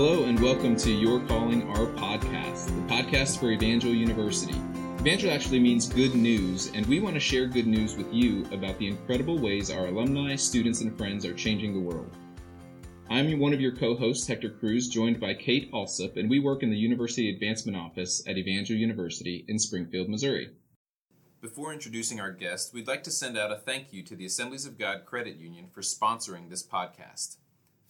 Hello, and welcome to Your Calling Our Podcast, the podcast for Evangel University. Evangel actually means good news, and we want to share good news with you about the incredible ways our alumni, students, and friends are changing the world. I'm one of your co hosts, Hector Cruz, joined by Kate Alsop, and we work in the University Advancement Office at Evangel University in Springfield, Missouri. Before introducing our guest, we'd like to send out a thank you to the Assemblies of God Credit Union for sponsoring this podcast.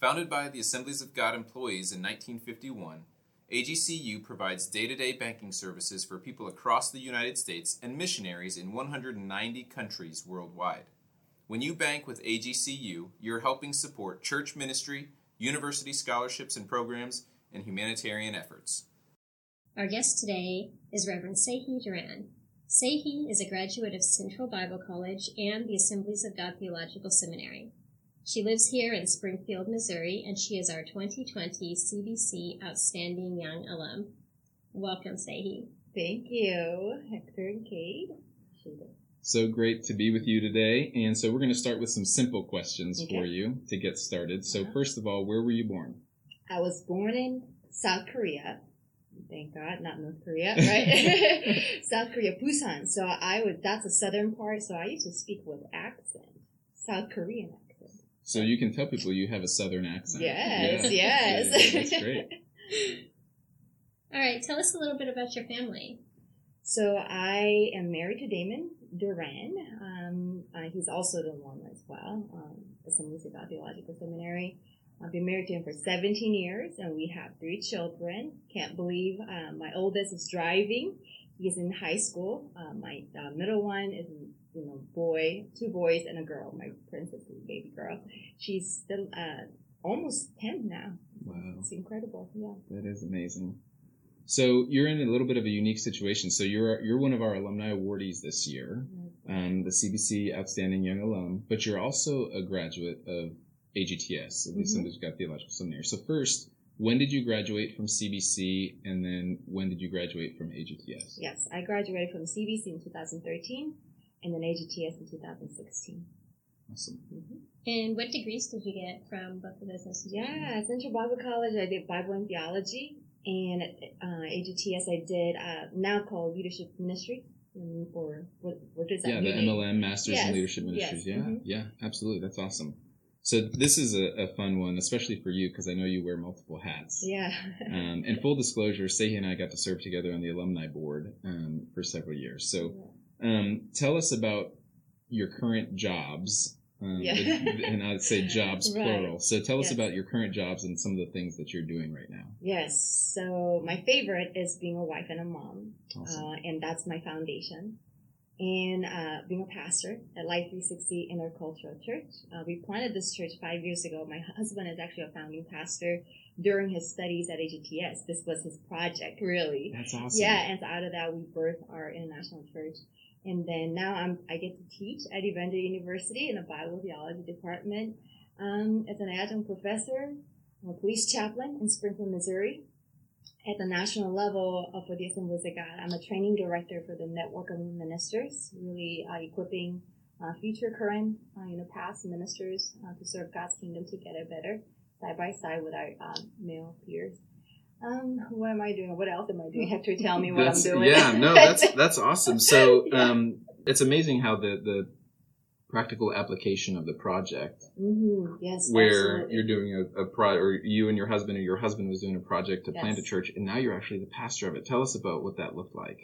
Founded by the Assemblies of God employees in 1951, AGCU provides day to day banking services for people across the United States and missionaries in 190 countries worldwide. When you bank with AGCU, you're helping support church ministry, university scholarships and programs, and humanitarian efforts. Our guest today is Reverend Sehi Duran. Sehi is a graduate of Central Bible College and the Assemblies of God Theological Seminary. She lives here in Springfield, Missouri, and she is our 2020 CBC Outstanding Young Alum. Welcome, Sehi. Thank you, Hector and Kate. So great to be with you today. And so we're going to start with some simple questions okay. for you to get started. So, uh-huh. first of all, where were you born? I was born in South Korea. Thank God, not North Korea, right? South Korea, Busan. So I would, that's the southern part. So I used to speak with accent, South Korean accent. So you can tell people you have a southern accent. Yes, yeah. yes. Yeah, that's great. All right, tell us a little bit about your family. So I am married to Damon Duran. Um, uh, he's also the one as well, um, Assemblies of God Theological Seminary. I've been married to him for 17 years and we have three children. Can't believe uh, my oldest is driving. He's in high school. Uh, my uh, middle one is, you know, boy, two boys and a girl. My princess baby girl. She's still uh, almost 10 now. Wow. It's incredible. Yeah. That is amazing. So you're in a little bit of a unique situation. So you're you're one of our alumni awardees this year, um, the CBC Outstanding Young Alum, but you're also a graduate of AGTS, of the mm-hmm. Of God Theological Seminary. So first, when did you graduate from CBC, and then when did you graduate from AGTS? Yes, I graduated from CBC in 2013, and then AGTS in 2016. Awesome. Mm-hmm. And what degrees did you get from both of those institutions? Yeah, Central Bible College, I did Bible and Theology, and uh, AGTS I did uh, now called Leadership Ministry. Or what, what does that yeah, mean? Yeah, the MLM Masters yes. in Leadership Ministries. Yes. Yeah, mm-hmm. yeah, absolutely. That's awesome. So this is a, a fun one, especially for you, because I know you wear multiple hats. Yeah. um, and full disclosure, Sehi and I got to serve together on the alumni board um, for several years. So um, tell us about your current jobs um, yeah. and I'd say jobs right. plural. So tell us yes. about your current jobs and some of the things that you're doing right now. Yes. So my favorite is being a wife and a mom, awesome. uh, and that's my foundation. And uh, being a pastor at Life 360 Intercultural Church. Uh, we planted this church five years ago. My husband is actually a founding pastor during his studies at AGTS. This was his project, really. That's awesome. Yeah, and out of that, we birthed our international church. And then now I'm, I get to teach at Evangel University in the Bible theology department um, as an adjunct professor, a police chaplain in Springfield, Missouri. At the national level uh, for the Assemblies of God, I'm a training director for the network of ministers, really uh, equipping uh, future, current, uh, you know, past ministers uh, to serve God's kingdom together better, side by side with our um, male peers. Um, what am I doing? What else am I doing? Hector, tell me what that's, I'm doing. Yeah, no, that's that's awesome. So um, it's amazing how the the practical application of the project. Mm-hmm. Yes, where absolutely. you're doing a, a pro, or you and your husband, or your husband was doing a project to yes. plant a church, and now you're actually the pastor of it. Tell us about what that looked like.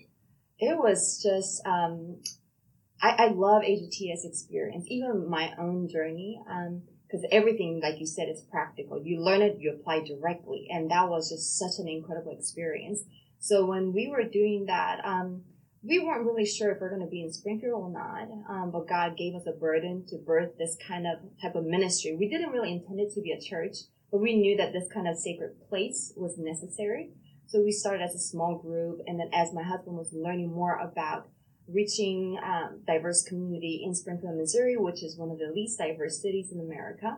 It was just. Um, I, I love AGTS experience, even my own journey. Um, because everything, like you said, is practical. You learn it, you apply directly, and that was just such an incredible experience. So when we were doing that, um, we weren't really sure if we're going to be in Springfield or not, um, but God gave us a burden to birth this kind of type of ministry. We didn't really intend it to be a church, but we knew that this kind of sacred place was necessary. So we started as a small group, and then as my husband was learning more about reaching um, diverse community in Springfield, Missouri, which is one of the least diverse cities in America.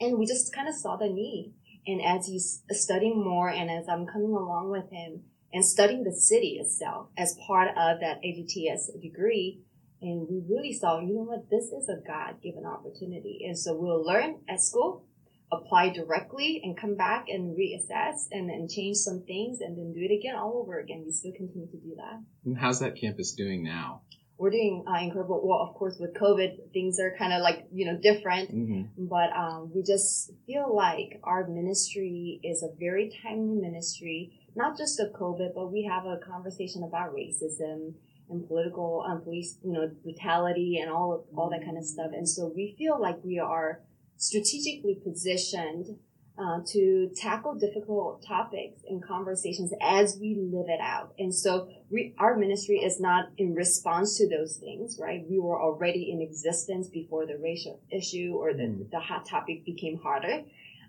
And we just kind of saw the need. And as he's studying more and as I'm coming along with him and studying the city itself as part of that AGTS degree, and we really saw, you know what, this is a God given opportunity. And so we'll learn at school, apply directly and come back and reassess and then change some things and then do it again all over again. We still continue to do that. And how's that campus doing now? We're doing uh, incredible. Well, of course, with COVID, things are kind of like you know different. Mm-hmm. But um, we just feel like our ministry is a very timely ministry, not just of COVID, but we have a conversation about racism and political, um, police, you know, brutality and all of, all that kind of stuff. And so we feel like we are strategically positioned uh, to tackle difficult topics and conversations as we live it out. And so we, our ministry is not in response to those things, right? We were already in existence before the racial issue or the, Mm. the hot topic became hotter.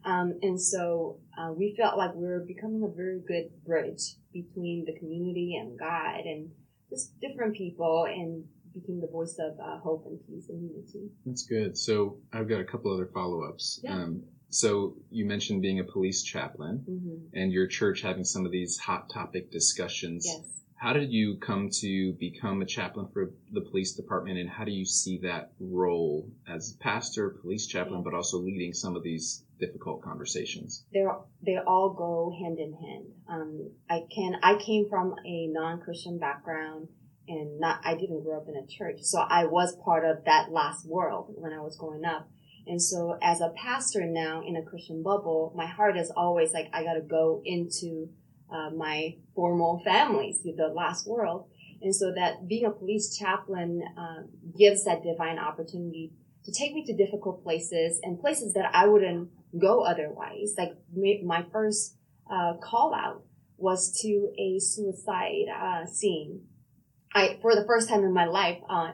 Um, and so uh, we felt like we were becoming a very good bridge between the community and God and just different people and became the voice of uh, hope and peace and unity. That's good. So I've got a couple other follow-ups. Yeah. Um, so you mentioned being a police chaplain Mm-hmm. and your church having some of these hot topic discussions. Yes. How did you come to become a chaplain for the police department and how do you see that role as pastor, police chaplain, Yeah. but also leading some of these difficult conversations? they're they all go hand in hand. Um, I can I came from a non-Christian background and not I didn't grow up in a church, so I was part of that last world when I was growing up. And so as a pastor now in a Christian bubble, my heart is always like I got to go into uh, my formal families, the last world. And so that being a police chaplain uh, gives that divine opportunity to take me to difficult places and places that I wouldn't go otherwise. Like my my first uh, call out was to a suicide uh, scene. I for the first time in my life, uh,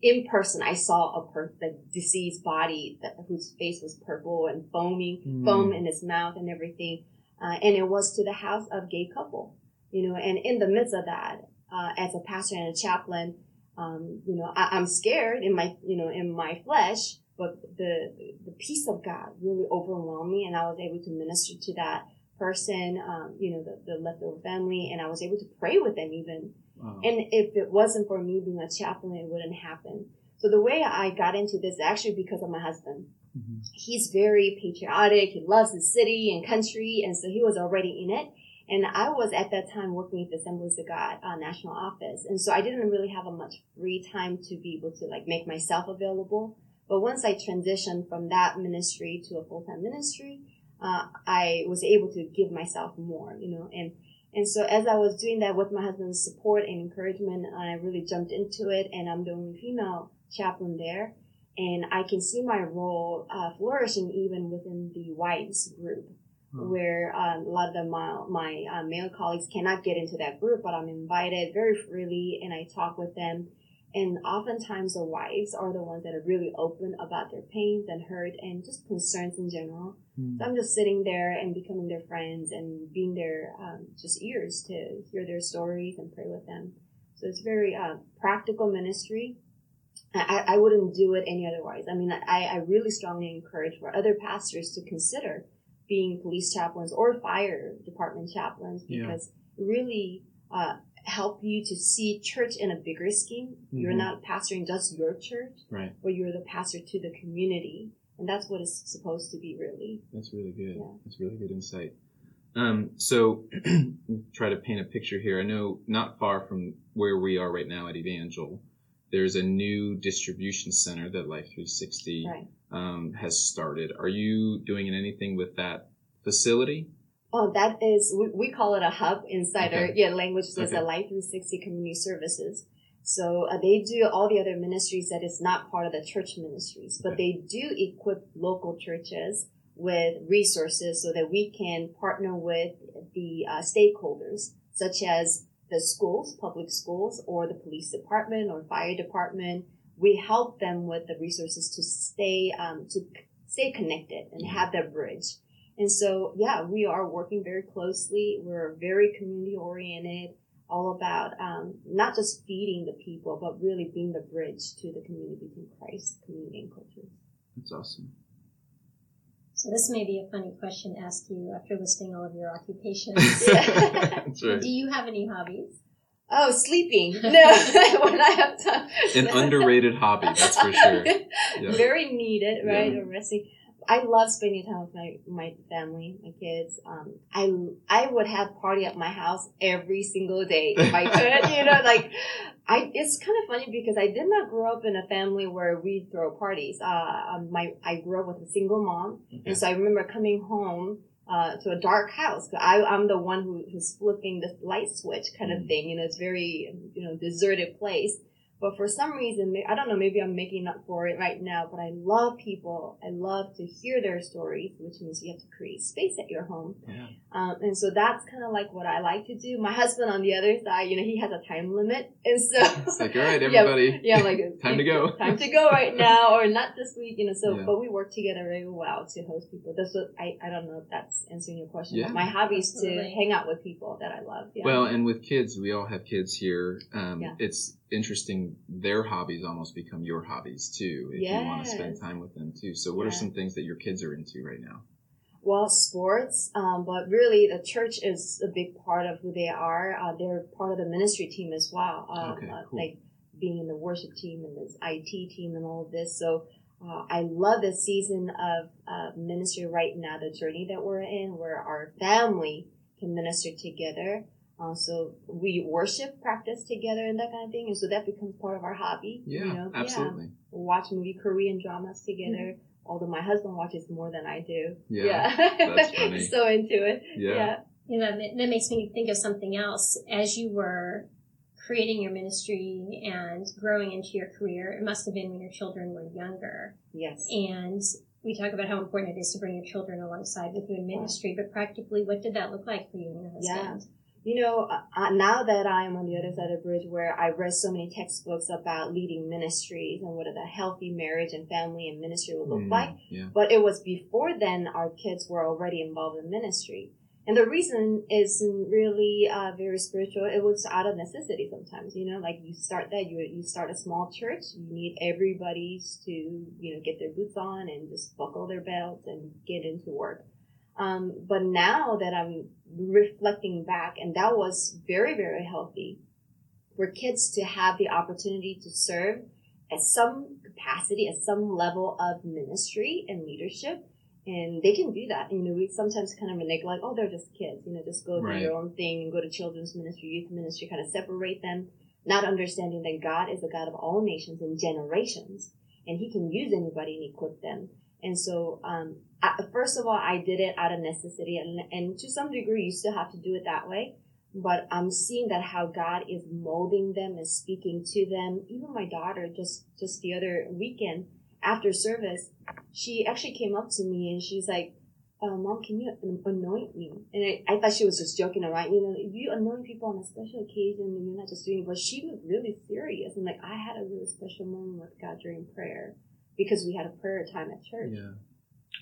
in person, I saw a per- the deceased body that, whose face was purple and foaming, Mm. foam in his mouth and everything. Uh, and it was to the house of gay couple, you know. And in the midst of that, uh, as a pastor and a chaplain, um, you know, I, I'm scared in my, you know, in my flesh, but the the peace of God really overwhelmed me, and I was able to minister to that person, um, you know, the, the leftover family, and I was able to pray with them even. Wow. And if it wasn't for me being a chaplain, it wouldn't happen. So the way I got into this actually because of my husband. Mhm. He's very patriotic. He loves his city and country, and so he was already in it. And I was at that time working at the Assemblies of God uh, national office, and so I didn't really have a much free time to be able to like make myself available. But once I transitioned from that ministry to a full time ministry, uh, I was able to give myself more, you know, and and so as I was doing that with my husband's support and encouragement, I really jumped into it, and I'm the only female chaplain there, and I can see my role uh, flourishing even within the whites group, Hmm. where um, a lot of the, my, my uh, male colleagues cannot get into that group, but I'm invited very freely, and I talk with them. And oftentimes the wives are the ones that are really open about their pains and hurt and just concerns in general. Mm. So I'm just sitting there and becoming their friends and being their um, just ears to hear their stories and pray with them. So it's very uh, practical ministry. I, I wouldn't do it any otherwise. I mean, I, I really strongly encourage for other pastors to consider being police chaplains or fire department chaplains because it really uh, help you to see church in a bigger scheme. You're Mhm. not pastoring just your church, Right. but you're the pastor to the community. And that's what it's supposed to be really. That's really good. Yeah. That's really good insight. Um, so try to paint a picture here. I know not far from where we are right now at Evangel, there's a new distribution center that Life 360 Right. um, has started. Are you doing anything with that facility? Oh, that is, we, we call it a hub inside our yeah, language. It's Okay. a Life 360 Community Services. So uh, they do all the other ministries that is not part of the church ministries, but Okay. they do equip local churches with resources so that we can partner with the uh, stakeholders, such as the schools, public schools, or the police department or fire department. We help them with the resources to stay um, to stay connected and Mhm. have that bridge. And so, yeah, we are working very closely. We're very community oriented, all about um, not just feeding the people, but really being the bridge to the community between Christ, community, and culture. That's awesome. So this may be a funny question to ask you after listing all of your occupations. Right. Do you have any hobbies? Oh, sleeping. No, when I have time. An underrated hobby, that's for sure. Yeah. Very needed, right? Yeah. Or resting. I love spending time with my my family, my kids. Um, I I would have party at my house every single day if I could. you know, like I. It's kind of funny because I did not grow up in a family where we throw parties. Uh, um, my I grew up with a single mom, Okay. and so I remember coming home. Uh, to a dark house. I, I'm the one who, who's flipping the light switch kind of Mm. thing. You know, it's very, you know, deserted place. But for some reason, I don't know, maybe I'm making up for it right now, but I love people. I love to hear their stories, which means you have to create space at your home. Yeah. Um, and so that's kind of like what I like to do. My husband on the other side, you know, he has a time limit. And so, It's like, all right, everybody. yeah, I'm like, Time to go. time to go right now, or not this week, you know, so, Yeah. but we work together very well to host people. That's what, I, I don't know if that's answering your question. Yeah. My hobby is to hang out with people that I love. Yeah. Well, and with kids, we all have kids here. Um, Yeah. It's interesting. Their hobbies almost become your hobbies too, if you want to spend time with them too. So, what are some things that your kids are into right now? Well, sports, um, but really the church is a big part of who they are. Uh, they're part of the ministry team as well. Um, Okay, uh, cool. Like being in the worship team and this IT team and all of this. So uh, I love the season of uh, ministry right now, the journey that we're in, where our family can minister together. Uh, so we worship, practice together, and that kind of thing, and so that becomes part of our hobby. Yeah, you know? absolutely. We watch movie Korean dramas together. Although my husband watches more than I do. Yeah, Yeah. that's funny. so into it. Yeah. Yeah. You know, that, that makes me think of something else. As you were creating your ministry and growing into your career, it must have been when your children were younger. Yes. And we talk about how important it is to bring your children alongside with you in ministry, but practically, what did that look like for you and your husband? Yeah. You know, uh, uh, now that I'm on the other side of the bridge where I read so many textbooks about leading ministries and what a healthy marriage and family and ministry would look Mm, like, Yeah. but it was before then our kids were already involved in ministry. And the reason isn't really uh, very spiritual. It was out of necessity sometimes, you know, like you start that, you, you start a small church, you need everybody to, you know, get their boots on and just buckle their belts and get into work. Um, but now that I'm reflecting back, and that was very, very healthy for kids to have the opportunity to serve at some capacity, at some level of ministry and leadership. And they can do that. You know, we sometimes kind of neglect, like, oh, they're just kids, you know, just go Right. do your own thing and go to children's ministry, youth ministry, kind of separate them, not understanding that God is the God of all nations and generations, and He can use anybody and equip them. And so, um, first of all, I did it out of necessity, and, and to some degree, you still have to do it that way. But I'm seeing that how God is molding them and speaking to them. Even my daughter, just just the other weekend after service, she actually came up to me and she's like, uh, "Mom, can you anoint me?" And I, I thought she was just joking around. You know, you anoint people on a special occasion, and you're not just doing it. But she was really serious, and like I had a really special moment with God during prayer because we had a prayer time at church Yeah.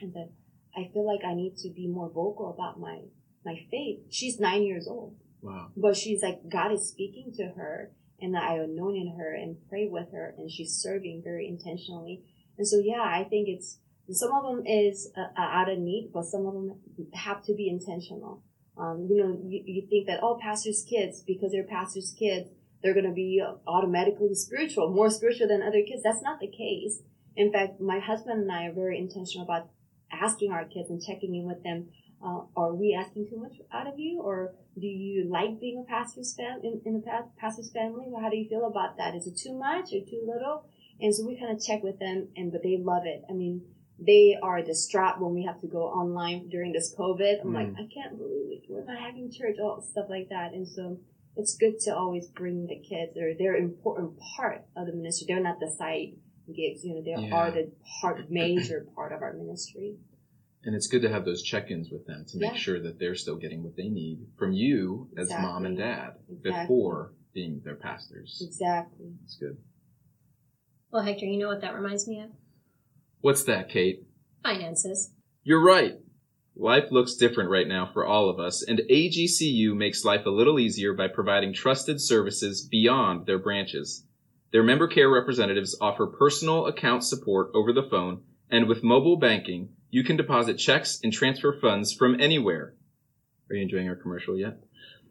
and that I feel like I need to be more vocal about my my faith. She's nine years old, Wow. but she's like God is speaking to her, and I anointed her and pray with her, and she's serving very intentionally. And so, yeah, I think it's some of them is uh, uh, out of need, but some of them have to be intentional. Um, you know, you, you think that oh, pastors' kids because they're pastors' kids, they're going to be automatically spiritual, more spiritual than other kids. That's not the case. In fact, my husband and I are very intentional about asking our kids and checking in with them. Uh, are we asking too much out of you, or do you like being a pastor's fam in, in a pastor's family? How do you feel about that? Is it too much or too little? And so we kind of check with them, and but they love it. I mean, they are distraught when we have to go online during this COVID. I'm like, Mm. I can't believe. We're not having church, all stuff like that. And so it's good to always bring the kids. They're they're important part of the ministry. They're not the side gigs. You know, they Yeah. are the part, major part of our ministry. And it's good to have those check-ins with them to make Yeah. sure that they're still getting what they need from you as mom and dad Exactly. before being their pastors. Exactly. It's good. Well, Hector, you know what that reminds me of? What's that, Kate? Finances. You're right. Life looks different right now for all of us, and AGCU makes life a little easier by providing trusted services beyond their branches. Their member care representatives offer personal account support over the phone, and with mobile banking, you can deposit checks and transfer funds from anywhere. Are you enjoying our commercial yet?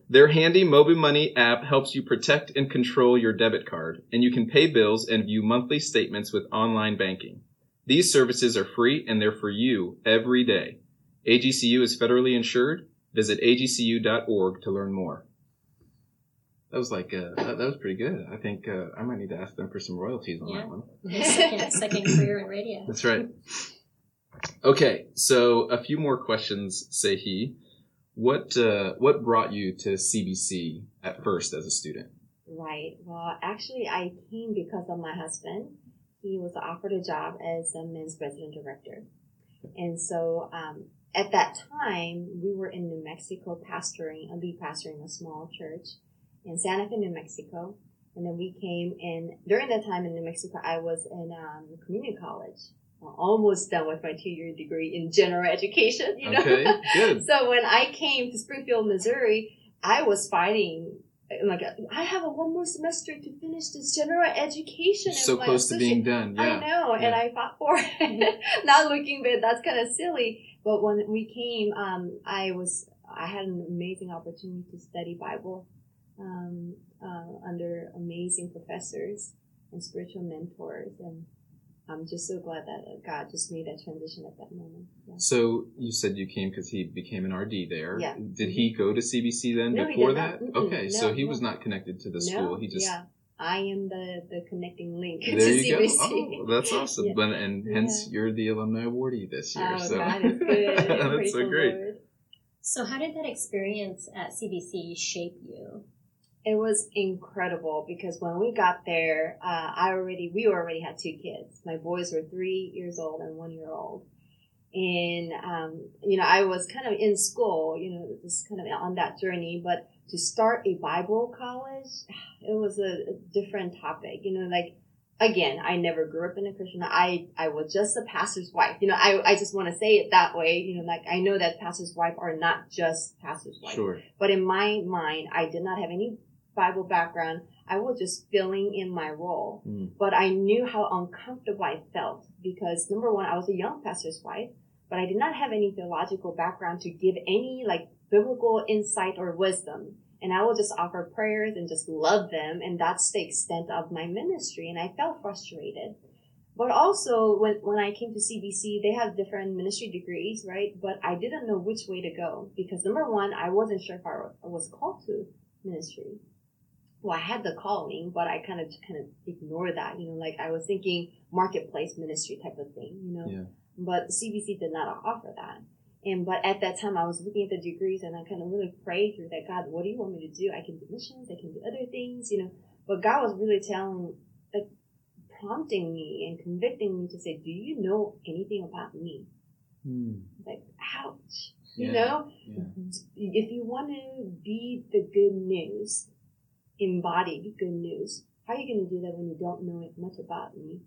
Their handy mobile money app helps you protect and control your debit card, and you can pay bills and view monthly statements with online banking. These services are free and they're for you every day. AGCU is federally insured. Visit agcu.org to learn more. That was like uh, that, that was pretty good. I think uh, I might need to ask them for some royalties on Yeah. that one. Second, second career in radio. That's right. Okay, so a few more questions. Sehi, what uh, what brought you to CBC at first as a student? Right. Well, actually, I came because of my husband. He was offered a job as a men's resident director. And so, um, at that time, we were in New Mexico pastoring, a lead pastoring a small church in Santa Fe, New Mexico. And then we came in, during that time in New Mexico, I was in, um, community college. Almost done with my two-year degree in general education, you know. Okay, good. So when I came to Springfield, Missouri, I was fighting. I'm Like I have a one more semester to finish this general education. So close to being done. Yeah. I know, and I fought for it. Not looking back, that's kind of silly. But when we came, um, I was I had an amazing opportunity to study Bible um, uh, under amazing professors and spiritual mentors, and I'm just so glad that God just made that transition at that moment. Yeah. So you said you came because he became an RD there. Yeah. Did he go to CBC then No, he before did that? not. Mm-mm. Okay, so he no. was not connected to the No, school. He just yeah, I am the the connecting link there to you go. Oh, that's awesome. Yeah. But and hence Yeah. you're the alumni awardee this year. Oh, so God is good. that's Praise so great. Lord. So how did that experience at CBC shape you? It was incredible because when we got there, uh, I already we already had two kids. My boys were three years old and one year old, and um, you know I was kind of in school, you know, just kind of on that journey. But to start a Bible college, it was a, a different topic. You know, like again, I never grew up in a Christian. I I was just a pastor's wife. You know, I I just want to say it that way. You know, like I know that pastor's wife are not just pastor's wife. Sure. But in my mind, I did not have any Bible background. I was just filling in my role. Mm. But I knew how uncomfortable I felt because number one, I was a young pastor's wife, but I did not have any theological background to give any like biblical insight or wisdom. And I will just offer prayers and just love them. And that's the extent of my ministry. And I felt frustrated. But also when, when I came to CBC, they have different ministry degrees, right? But I didn't know which way to go because number one, I wasn't sure if I was called to ministry. Well, I had the calling, but I kind of kind of ignored that, you know, like I was thinking marketplace ministry type of thing, you know. Yeah. But CBC did not offer that. And but at that time I was looking at the degrees and I kind of really prayed through that God, what do you want me to do? I can do missions, I can do other things, you know. But God was really telling like prompting me and convicting me to say, Do you know anything about me? Mm. Like, ouch. You Yeah. know? Yeah. if you want to be the good news, embody good news, how are you going to do that when you don't know it much about me?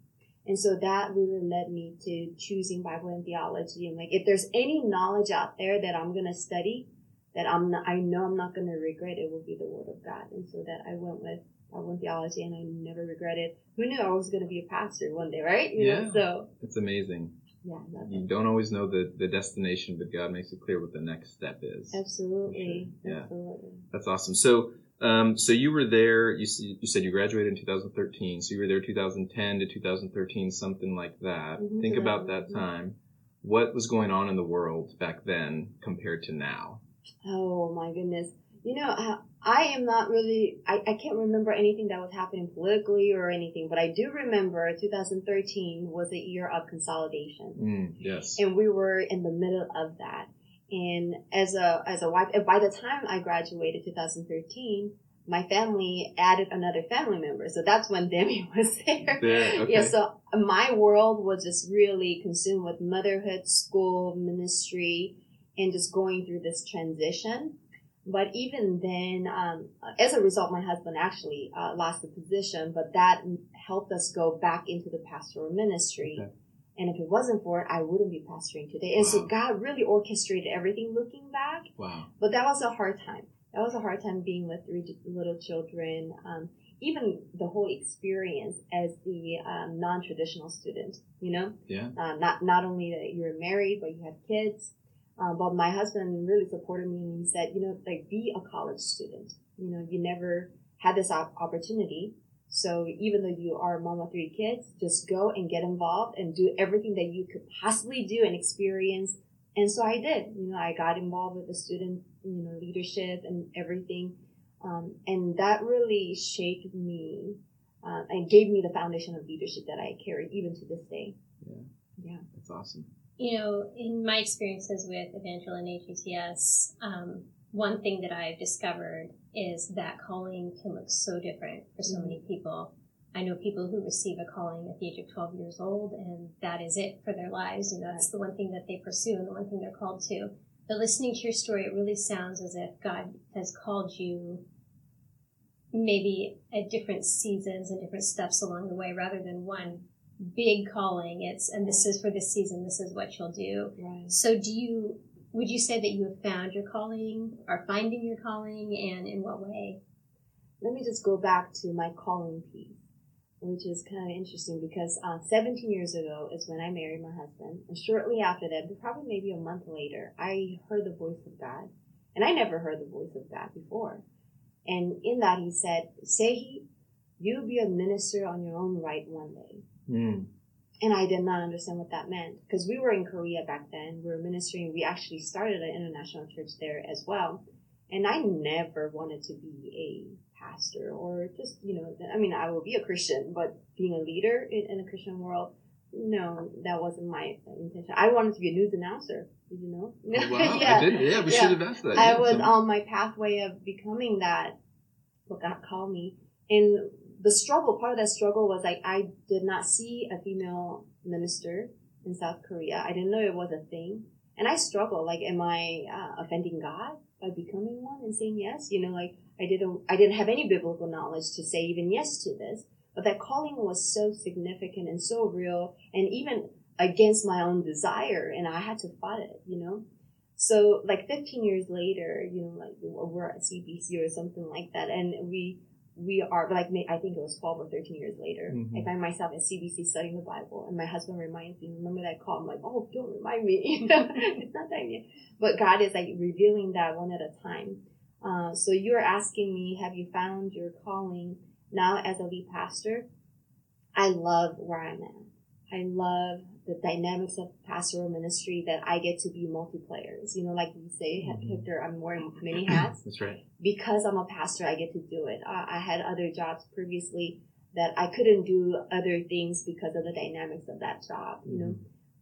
And so that really led me to choosing Bible and theology. And like, if there's any knowledge out there that I'm going to study, that I'm not, I know I'm not going to regret, it will be the Word of God. And so that I went with Bible and theology, and I never regretted. Who knew I was going to be a pastor one day, right? You know, Yeah. so It's amazing. yeah, You it. don't always know the, the destination, but God makes it clear what the next step is. absolutely, sure. Yeah. absolutely. That's awesome. So, um, so you were there. You, you said you graduated in 2013. So you were there 2010 to 2013, something like that. Mhm, Think about that 2013. time. What was going on in the world back then compared to now? Oh my goodness. You know, uh, I am not really, I, I can't remember anything that was happening politically or anything, but I do remember 2013 was a year of consolidation. Mm, yes. And we were in the middle of that. And as a, as a wife, and by the time I graduated 2013, my family added another family member. So that's when Demi was there. There, okay. Yeah, so my world was just really consumed with motherhood, school, ministry, and just going through this transition. But even then, um, as a result, my husband actually uh, lost the position, but that helped us go back into the pastoral ministry. Okay. And if it wasn't for it, I wouldn't be pastoring today. And so God really orchestrated everything looking back. wow. But that was a hard time. That was a hard time being with three little children. Um, even the whole experience as the um, non-traditional student, you know, Yeah. uh, not not only that you're married but you have kids. Uh, but my husband really supported me and he said, you know, like be a college student. You know, you never had this op- opportunity, So even though you are a mom of three kids, just go and get involved and do everything that you could possibly do and experience. And so I did. You know, I got involved with the student, you know, leadership and everything. Um, and that really shaped me uh, and gave me the foundation of leadership that I carry even to this day. Yeah. Yeah. That's awesome. You know, in my experiences with Evangel and AGTS, um, one thing that I've discovered is that calling can look so different for so many mm-hmm. people. I know people who receive a calling at the age of 12 years old and that is it for their lives. You know, that's the one thing that they pursue and the one thing they're called to. But listening to your story, it really sounds as if God has called you maybe at different seasons and different steps along the way rather than one big calling. It's, and this is for this season, this is what you'll do. Right. So do you, would you say that you have found your calling or finding your calling and in what way? Let me just go back to my calling piece, which is kind of interesting because uh, 17 years ago is when I married my husband. And shortly after that, probably maybe a month later, I heard the voice of God. And I never heard the voice of God before. And in that, he said, Sehi, you'll be a minister on your own right one day. Mm. And I did not understand what that meant because we were in Korea back then. We were ministering. We actually started an international church there as well. And I never wanted to be a pastor or just, you know, I mean, I will be a Christian, but being a leader in, in a Christian world, no, that wasn't my intention. I wanted to be a news announcer. Did you know? Oh, wow. yeah. I did. Yeah, we Yeah. should have asked that. I Yeah, was some- on my pathway of becoming that, what God called me. And the struggle, part of that struggle was like, I did not see a female minister in South Korea. I didn't know it was a thing. And I struggled, like, am I uh, offending God by becoming one and saying yes? You know, like, I didn't, I didn't have any biblical knowledge to say even yes to this. But that calling was so significant and so real and even against my own desire. And I had to fight it, you know? So like 15 years later, you know, like we're at CBC or something like that, and we we are like I think it was 12 or 13 years later. Mhm. I find myself at CBC studying the Bible, and my husband reminds me, "Remember that call?" I'm like, "Oh, don't remind me. it's not time yet." But God is like revealing that one at a time. Uh, so you're asking me, have you found your calling now as a lead pastor? I love where I'm at. I love the dynamics of pastoral ministry that I get to be multiplayers. You know, like you say, Mhm. Hector, I'm wearing many hats. That's right. Because I'm a pastor, I get to do it. I, I had other jobs previously that I couldn't do other things because of the dynamics of that job, you know.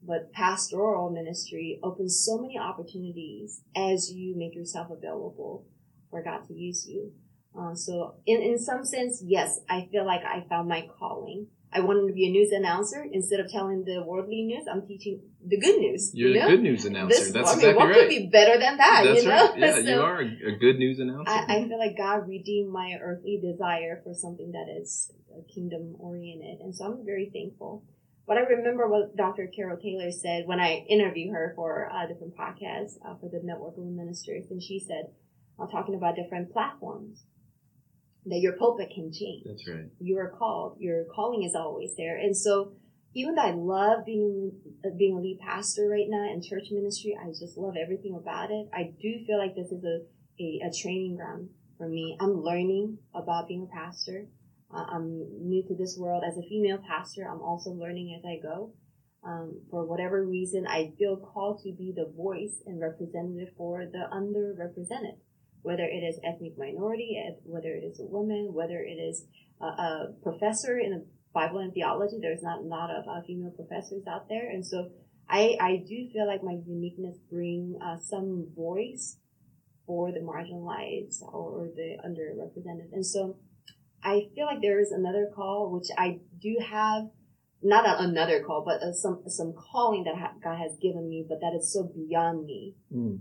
But pastoral ministry opens so many opportunities as you make yourself available for God to use you. Uh, so in, in some sense, yes, I feel like I found my calling. I wanted to be a news announcer. Instead of telling the worldly news, I'm teaching the good news. You're you know? a good news announcer. This, That's I mean, exactly what right. could be better than that, That's you know? right. Yeah, So- you are a, good news announcer. I, I feel like God redeemed my earthly desire for something that is kingdom oriented. And so I'm very thankful. But I remember what Dr. Carol Taylor said when I interviewed her for uh, different podcasts uh, for the Network of Ministers. And she said, uh, talking about different platforms, that your pulpit can change That's right. you are called. Your calling is always there. And so even though I love being uh, being a lead pastor right now in church ministry, I just love everything about it. I do feel like this is a, a, a training ground for me. I'm learning about being a pastor. Uh, I'm new to this world as a female pastor. I'm also learning as I go. Um, for whatever reason, I feel called to be the voice and representative for the underrepresented whether it is ethnic minority, whether it is a woman, whether it is a, a professor in a Bible and theology. There's not a lot of uh, female professors out there, and so I, I do feel like my uniqueness bring uh, some voice for the marginalized or the underrepresented, and so I feel like there is another call which I do have. Not a, another call, but uh, some some calling that ha- God has given me, but that is so beyond me Mm.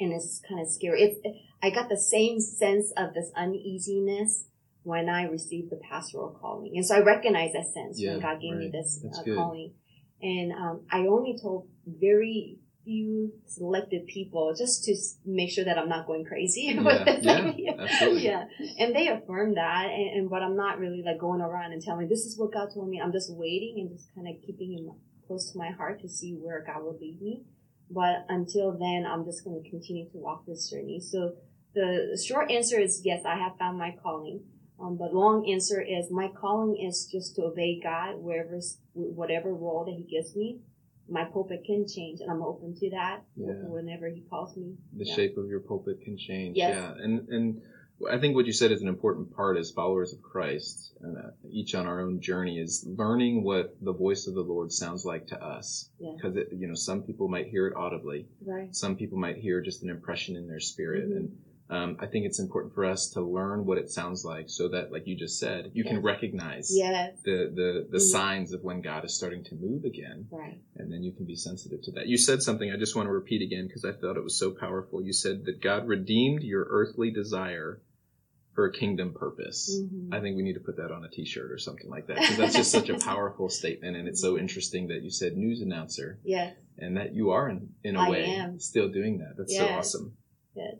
And it's kind of scary. It's I got the same sense of this uneasiness when I received the pastoral calling, and so I recognize that sense Yeah, when God gave me this uh, calling. And um, I only told very few selected people just to make sure that I'm not going crazy Yeah, with this yeah, idea. absolutely. Yeah, and they affirmed that, and, and but I'm not really like going around and telling this is what God told me. I'm just waiting and just kind of keeping him close to my heart to see where God will lead me. But until then, I'm just going to continue to walk this journey. So the short answer is yes, I have found my calling. Um, but long answer is my calling is just to obey God wherever, whatever role that He gives me. My pulpit can change, and I'm open to that Yeah. whenever He calls me. The Yeah. shape of your pulpit can change. Yes. Yeah. And, and I think what you said is an important part as followers of Christ, and uh, each on our own journey is learning what the voice of the Lord sounds like to us. Yeah. Because, you know, some people might hear it audibly. Right. Some people might hear just an impression in their spirit. Mhm. And um, I think it's important for us to learn what it sounds like so that, like you just said, you can recognize Yes. the, the, the Mhm. signs of when God is starting to move again. Right. And then you can be sensitive to that. You said something I just want to repeat again because I thought it was so powerful. You said that God redeemed your earthly desire for a kingdom purpose. Mhm. I think we need to put that on a t-shirt or something like that because that's just such a powerful statement. And it's so interesting that you said news announcer Yes. and that you are in, in a I way am. still doing that. That's so awesome. Yes.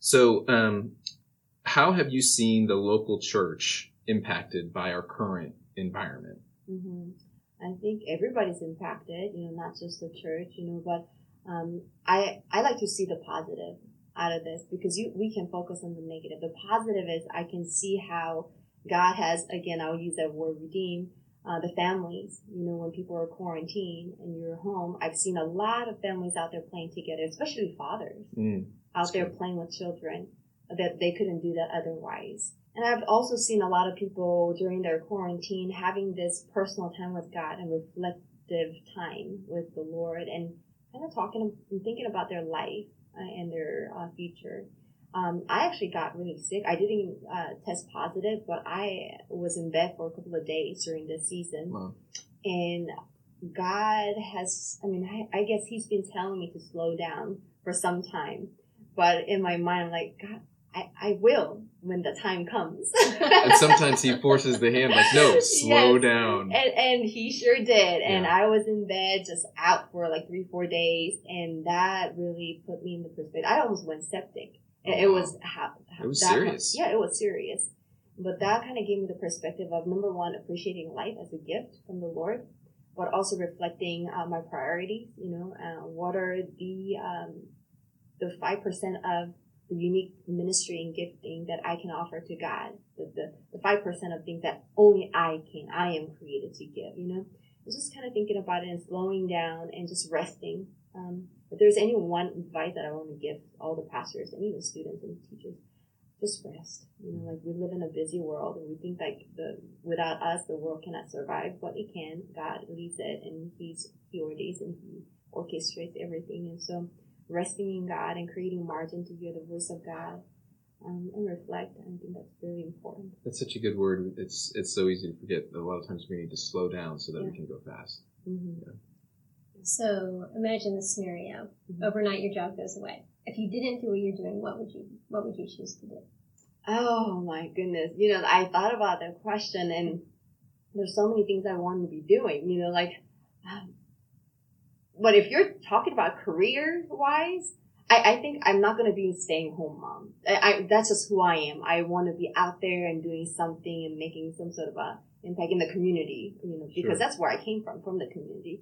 So, um, how have you seen the local church impacted by our current environment? hmm I think everybody's impacted, you know, not just the church, you know, but um, I I like to see the positive out of this because you we can focus on the negative. The positive is I can see how God has again I'll use that word redeem uh, the families. You know, when people are quarantined and you're home, I've seen a lot of families out there playing together, especially fathers Mm, out there good. playing with children that they couldn't do that otherwise. And I've also seen a lot of people during their quarantine having this personal time with God and reflective time with the Lord and kind of talking and thinking about their life and their uh, future. Um, I actually got really sick. I didn't uh, test positive, but I was in bed for a couple of days during this season. Wow. And God has, I mean, I, I guess He's been telling me to slow down for some time. But in my mind, I'm like, God, I, I will when the time comes. And sometimes he forces the hand like, no, slow Yes. down. And, and he sure did. And Yeah. I was in bed just out for like three, four days. And that really put me in the perspective. I almost went septic. And it Oh, wow. was how, It was serious. Yeah, it was serious. But that kind of gave me the perspective of number one, appreciating life as a gift from the Lord, but also reflecting uh, my priorities. You know, uh, what are the um, the five percent of the unique ministry and gifting that I can offer to God? The the five percent of things that only I can, I am created to give. You know, I just kind of thinking about it and slowing down and just resting. Um, if there's any one advice that I want to give all the pastors and even students and teachers, just rest. You know, like we live in a busy world and we think like the without us the world cannot survive, but it can. God leads it and He's He ordains and He orchestrates everything. And so resting in God and creating margin to hear the voice of God um, and reflect, I think that's really important. That's such a good word. It's it's so easy to forget. A lot of times we need to slow down so that we can go fast. Mm-hmm. So imagine the scenario. Mhm. Overnight, your job goes away. If you didn't do what you're doing, what would you what would you choose to do? Oh my goodness. You know, I thought about that question and there's so many things I want to be doing, you know, like, um, but if you're talking about career wise, I, I think I'm not going to be a staying home mom. I, I, that's just who I am. I want to be out there and doing something and making some sort of a impact in the community, you know, because Sure. that's where I came from, from the community.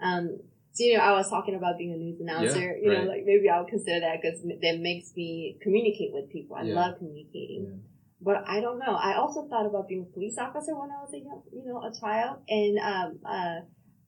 Um, so, you know, I was talking about being a news announcer, Yeah, you know, right. like maybe I'll consider that because that makes me communicate with people. I Yeah. love communicating. But I don't know. I also thought about being a police officer when I was a young, you know, a child, and um, uh,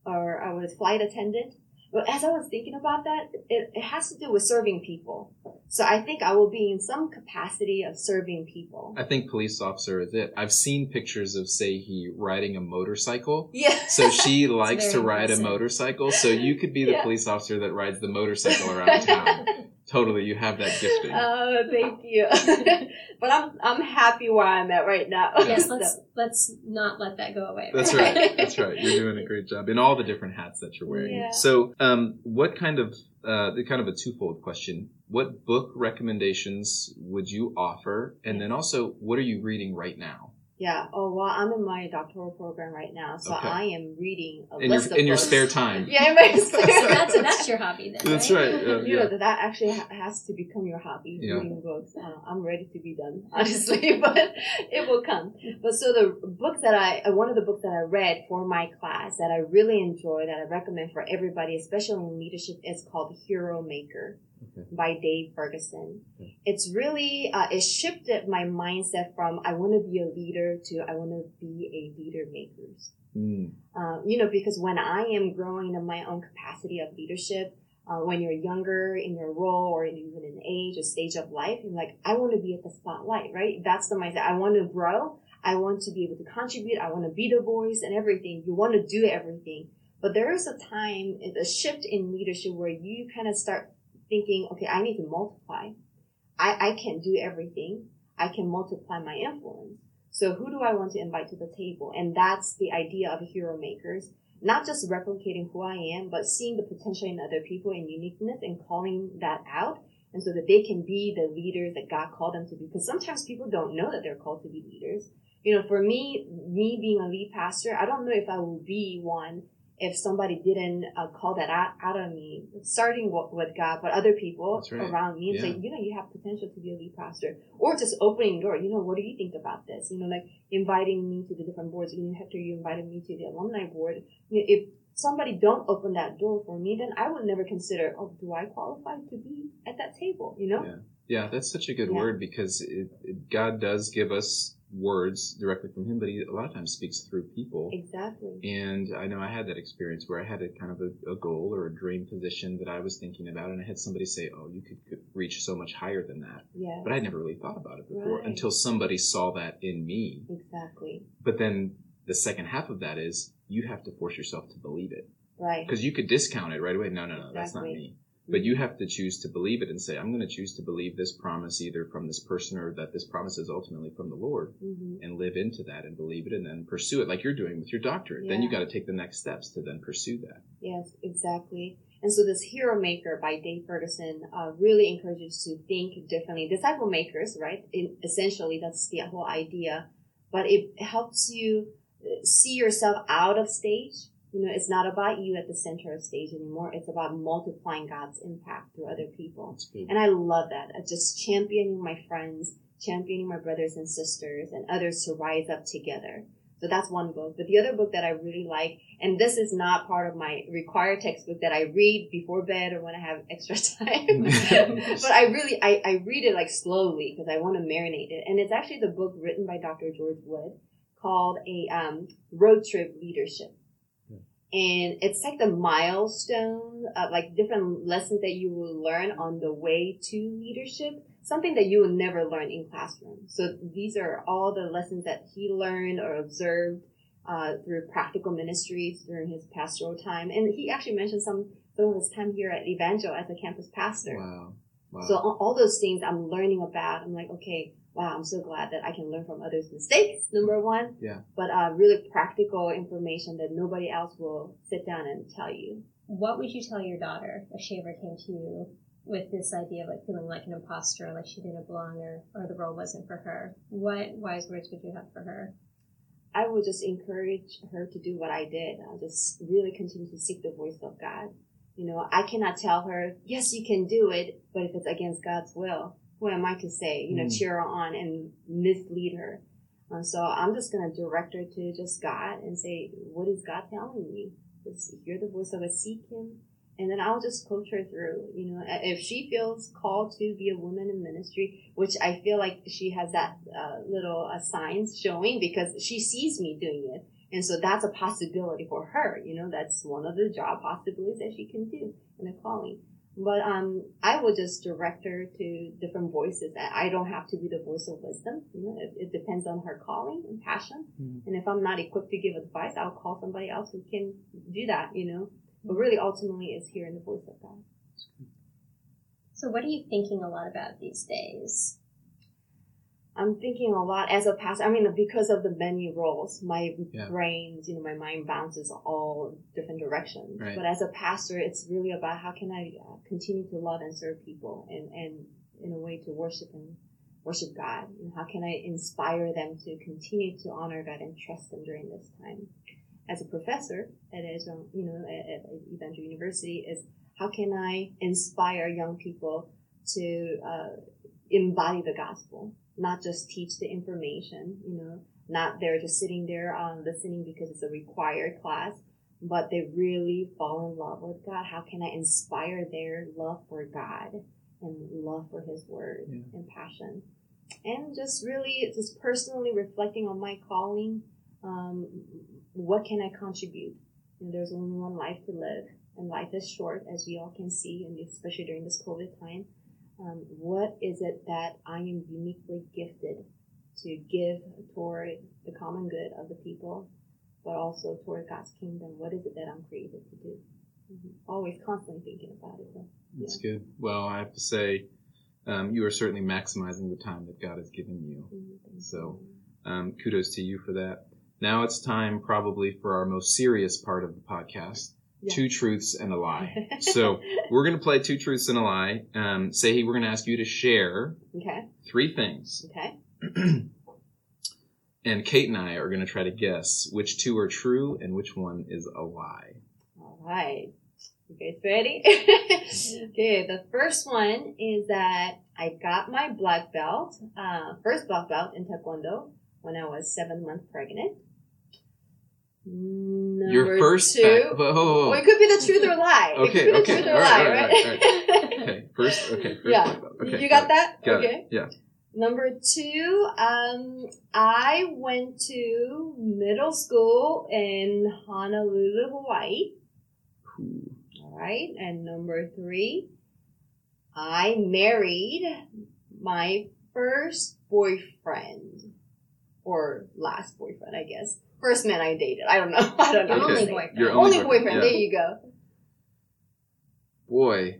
or I was flight attendant. But as I was thinking about that, it, it has to do with serving people. So I think I will be in some capacity of serving people. I think police officer is it. I've seen pictures of Sehi riding a motorcycle. Yeah. So she likes to ride a motorcycle. So you could be the Yeah. police officer that rides the motorcycle around town. Totally, you have that gifting. Oh, thank you. but I'm I'm happy where I'm at right now. yes, let's let's not let that go away. That's Right. right. That's right. You're doing a great job in all the different hats that you're wearing. Yeah. So, um, what kind of, uh, kind of a twofold question. What book recommendations would you offer? And then also, what are you reading right now? Yeah. Oh, well, I'm in my doctoral program right now, so Okay. I am reading a In your, list of in your spare time. Yeah, in my spare So that's that's your hobby then. That's right? right. you yeah. know that that actually has to become your hobby Yeah. reading books uh, i'm ready to be done honestly but it will come but so the book that i uh, one of the books that i read for my class that i really enjoy that i recommend for everybody especially in leadership is called hero maker Okay. by Dave Ferguson. Okay. It's really, uh, it shifted my mindset from I want to be a leader to I want to be a leader makers. Mm. Uh, you know, because when I am growing in my own capacity of leadership, uh, when you're younger in your role or even in age or stage of life, you're like, I want to be at the spotlight, right? That's the mindset. I want to grow. I want to be able to contribute. I want to be the voice and everything. You want to do everything. But there is a time, a shift in leadership where you kind of start thinking, okay, I need to multiply. I, I can't do everything. I can multiply my influence. So who do I want to invite to the table? And that's the idea of hero makers. Not just replicating who I am, but seeing the potential in other people and uniqueness and calling that out. And so that they can be the leaders that God called them to be. Because sometimes people don't know that they're called to be leaders. You know, for me, me being a lead pastor, I don't know if I will be one if somebody didn't uh, call that out, out of me, starting with, with God, but other people right. around me and say, you know, you have potential to be a lead pastor, or just opening door. You know, what do you think about this? You know, like inviting me to the different boards. You know, Hector, you invited me to the alumni board. You know, if somebody don't open that door for me, then I would never consider, oh, do I qualify to be at that table? You know? Yeah. Yeah, that's such a good Yeah. word because it, it, God does give us words directly from Him, but He a lot of times speaks through people. Exactly. And I know I had that experience where I had a kind of a, a goal or a dream position that I was thinking about, and I had somebody say, "Oh, you could, could reach so much higher than that," Yeah. but I'd never really thought about it before Right. until somebody saw that in me. Exactly. But then the second half of that is you have to force yourself to believe it Right. because you could discount it right away. No, no, no, that's not me. But you have to choose to believe it and say, I'm going to choose to believe this promise either from this person or that this promise is ultimately from the Lord hmm and live into that and believe it and then pursue it like you're doing with your doctorate. Then you Yeah. got to take the next steps to then pursue that. Yes, exactly. And so this hero maker by Dave Ferguson uh, really encourages to think differently. Disciple makers, right? In, essentially, that's the whole idea. But it helps you uh, see yourself out of stage. You know, it's not about you at the center of stage anymore. It's about multiplying God's impact through other people. And I love that. Uh, Just championing my friends, championing my brothers and sisters and others to rise up together. So that's one book. But the other book that I really like, and this is not part of my required textbook that I read before bed or when I have extra time. but I really, I, I read it like slowly because I want to marinate it. And it's actually the book written by Dr. George Wood called a um, road trip leadership. And it's like the milestone of like different lessons that you will learn on the way to leadership, something that you will never learn in classroom. So these are all the lessons that he learned or observed uh, through practical ministries during his pastoral time. And he actually mentioned some, some of his time here at Evangel as a campus pastor. Wow. Wow. So all, all those things I'm learning about, I'm like, okay, wow, I'm so glad that I can learn from others' mistakes, number one. Yeah. But uh, really practical information that nobody else will sit down and tell you. What would you tell your daughter if she ever came to you with this idea of like feeling like an imposter, like she didn't belong or, or the role wasn't for her? What wise words would you have for her? I would just encourage her to do what I did. I'll just really continue to seek the voice of God. You know, I cannot tell her, yes, you can do it, but if it's against God's will, who am I to say? You know, Mm. cheer her on and mislead her. Uh, so I'm just going to direct her to just God and say, what is God telling you? Just hear the voice of it, seek Him. And then I'll just coach her through, you know, if she feels called to be a woman in ministry, which I feel like she has that uh, little uh, signs showing because she sees me doing it. And so that's a possibility for her, you know, that's one of the job possibilities that she can do in a calling. But um, I will just direct her to different voices. I I don't have to be the voice of wisdom. You know, it, it depends on her calling and passion. Mhm. And if I'm not equipped to give advice, I'll call somebody else who can do that. You know, but really, ultimately, it's hearing the voice of God. So what are you thinking a lot about these days? I'm thinking a lot as a pastor. I mean, because of the many roles, my Yeah. brains, you know, my mind bounces all different directions. Right. But as a pastor, it's really about how can I uh, continue to love and serve people and, and in a way to worship and worship God. And how can I inspire them to continue to honor God and trust Him during this time? As a professor at Israel, you know, at, at Evangel University is how can I inspire young people to, uh, embody the gospel? Not just teach the information, you know, not they're just sitting there um, listening because it's a required class, but they really fall in love with God. How can I inspire their love for God and love for His Word Yeah. and passion? And just really, just personally reflecting on my calling. Um, what can I contribute? And there's only one life to live, and life is short, as we all can see, and especially during this COVID time. Um, what is it that I am uniquely gifted to give toward the common good of the people, but also toward God's kingdom? What is it that I'm created to do? Mhm. Always constantly thinking about it. Though. That's good. Well, I have to say, um, you are certainly maximizing the time that God has given you. Mhm. So, um, kudos to you for that. Now it's time probably for our most serious part of the podcast. Yeah. Two truths and a lie. So we're going to play two truths and a lie. Um, Sehi, we're going to ask you to share okay, three things. okay, and Kate and I are going to try to guess which two are true and which one is a lie. all right. You guys ready? okay, the first one is that I got my black belt, uh, first black belt in Taekwondo when I was seven months pregnant. Number Your first two. fact- oh, Well, it could be the truth or lie. it Okay, could be the okay, truth or all right, lie, all right, right? okay, first, okay, first Yeah. Okay, you got that? Got okay. it. Yeah. Number two, um, I went to middle school in Honolulu, Hawaii. All right. And number three, I married my first boyfriend or last boyfriend, I guess. First man I dated. I don't know. I don't know. Okay. only boyfriend. Your Only, only boyfriend. boyfriend, There you go. Boy,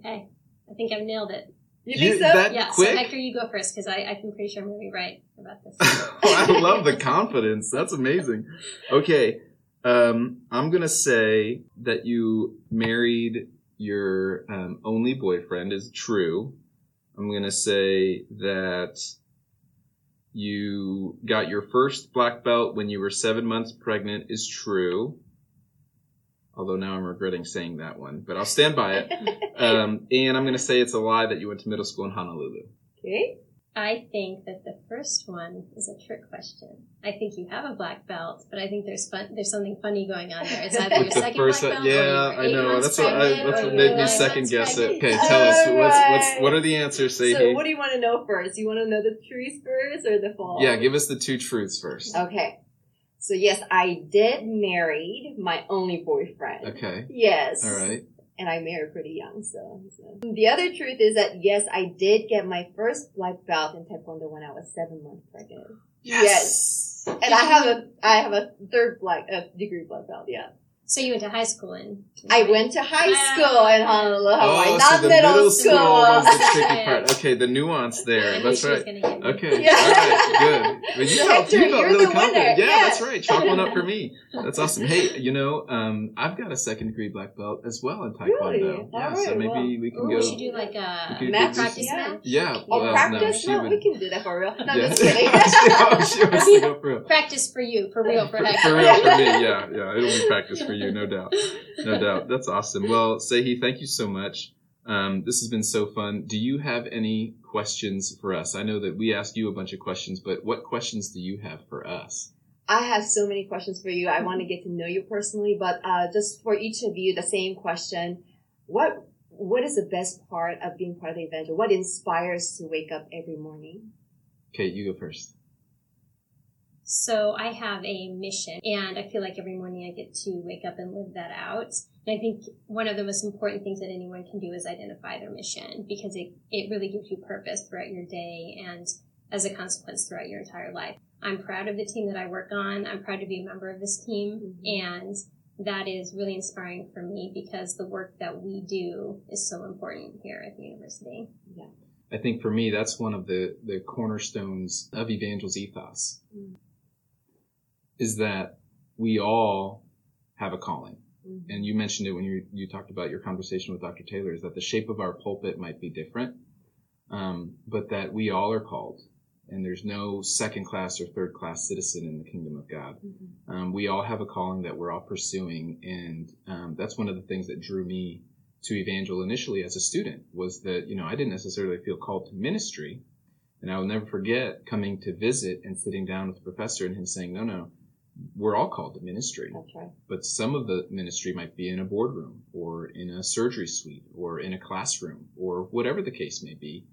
Okay. I think I've nailed it. You think You- so? that- Yeah, quick? so Hector, you go first because I, I'm pretty sure I'm going to be right about this. I love the confidence. That's amazing. Okay. Um, I'm going to say that you married your um, only boyfriend is true. I'm going to say that you got your first black belt when you were seven months pregnant is true. Although now I'm regretting saying that one, but I'll stand by it. Um, and I'm going to say it's a lie that you went to middle school in Honolulu. okay. I think that the first one is a trick question. I think you have a black belt, but I think there's fun, there's something funny going on there. It's either your second first, black belt yeah, I know. That's what I, that's what made me second months guess it. Okay, tell us what's what's what are the answers, So what do you want to know first? You want to know the truth first or the false? Yeah, give us the two truths first. Okay. So yes, I did marry my only boyfriend. Okay. Yes. All right. And I married pretty young, so, so. The other truth is that yes, I did get my first black belt in Taekwondo when I was seven months pregnant. Yes. And I have a, I have a third black, a degree black belt, yeah. So you went to high school in? I went to high school in Honolulu, Hawaii, Oh, not so the middle, middle school. school was the tricky part. Okay, the nuance there. knew That's she right. gonna get. Okay. Yeah. All right. Good. But you So felt, you felt you're really the confident. Yeah, Yeah. that's right. Chalk one up for me. That's awesome. Hey, you know, um, I've got a second degree black belt as well in Taekwondo. Really? Yeah, All so maybe well. we can Ooh, go. we should do like a We could Match, practice yeah. match. Yeah. Oh, well, practice? no, No, she we can do that for real. No, I'm yeah. just kidding. oh, she wants to go for real. Practice for you, for real, for for, Hector. for real for me, yeah, yeah. It'll be practice for you, no doubt, no doubt. That's awesome. Well, Sehi, thank you so much. Um, this has been so fun. Do you have any questions for us? I know that we asked you a bunch of questions, but what questions do you have for us? I have so many questions for you. I want to get to know you personally, but uh, just for each of you, the same question: What What is the best part of being part of the evangel? What inspires to wake up every morning? Kate, you go first. So I have a mission and I feel like every morning I get to wake up and live that out. And I think one of the most important things that anyone can do is identify their mission because it, it really gives you purpose throughout your day and as a consequence throughout your entire life. I'm proud of the team that I work on. I'm proud to be a member of this team Mhm. and that is really inspiring for me because the work that we do is so important here at the university. Yeah. I think for me, that's one of the, the cornerstones of Evangel's ethos Mm. Is that we all have a calling. Mhm. And you mentioned it when you, you talked about your conversation with Dr. Taylor is that the shape of our pulpit might be different. Um, but that we all are called and there's no second class or third class citizen in the kingdom of God. Mhm. Um, we all have a calling that we're all pursuing, and um, that's one of the things that drew me to Evangel initially as a student was that you know I didn't necessarily feel called to ministry, and I will never forget coming to visit and sitting down with the professor and him saying, "No, no, we're all called to ministry. That's right. But some of the ministry might be in a boardroom or in a surgery suite or in a classroom or whatever the case may be.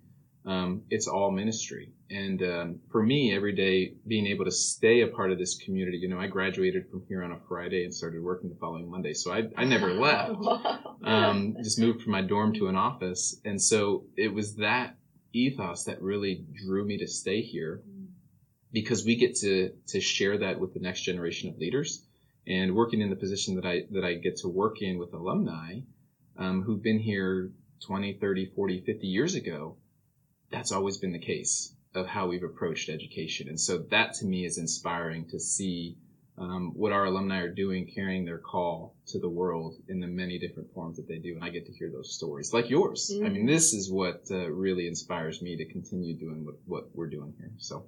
Um, it's all ministry. And um, for me, every day being able to stay a part of this community, you know, I graduated from here on a Friday and started working the following Monday. So I, I never left. Um, just moved from my dorm to an office. And so it was that ethos that really drew me to stay here because we get to to share that with the next generation of leaders. And working in the position that I that I get to work in with alumni um, who've been here 20 30 40 50 years ago that's always been the case of how we've approached education. And so that to me is inspiring to see um, what our alumni are doing carrying their call to the world in the many different forms that they do. And I get to hear those stories like yours. I mean this is what uh, really inspires me to continue doing what, what we're doing here. So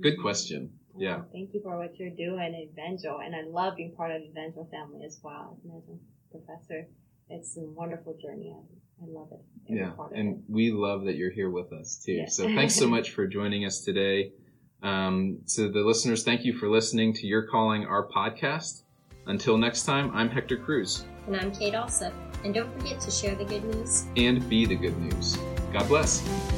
Good question. Yeah. Thank you for what you're doing, Evangel. And I love being part of the Evangel family as well. As a professor, it's a wonderful journey. I, I love it. Every Yeah. And it. we love that you're here with us too. Yeah. So thanks so much for joining us today. Um, to the listeners, thank you for listening to Your Calling Our podcast. Until next time, I'm Hector Cruz And I'm Kate Alsop. And don't forget to share the good news and be the good news. God bless.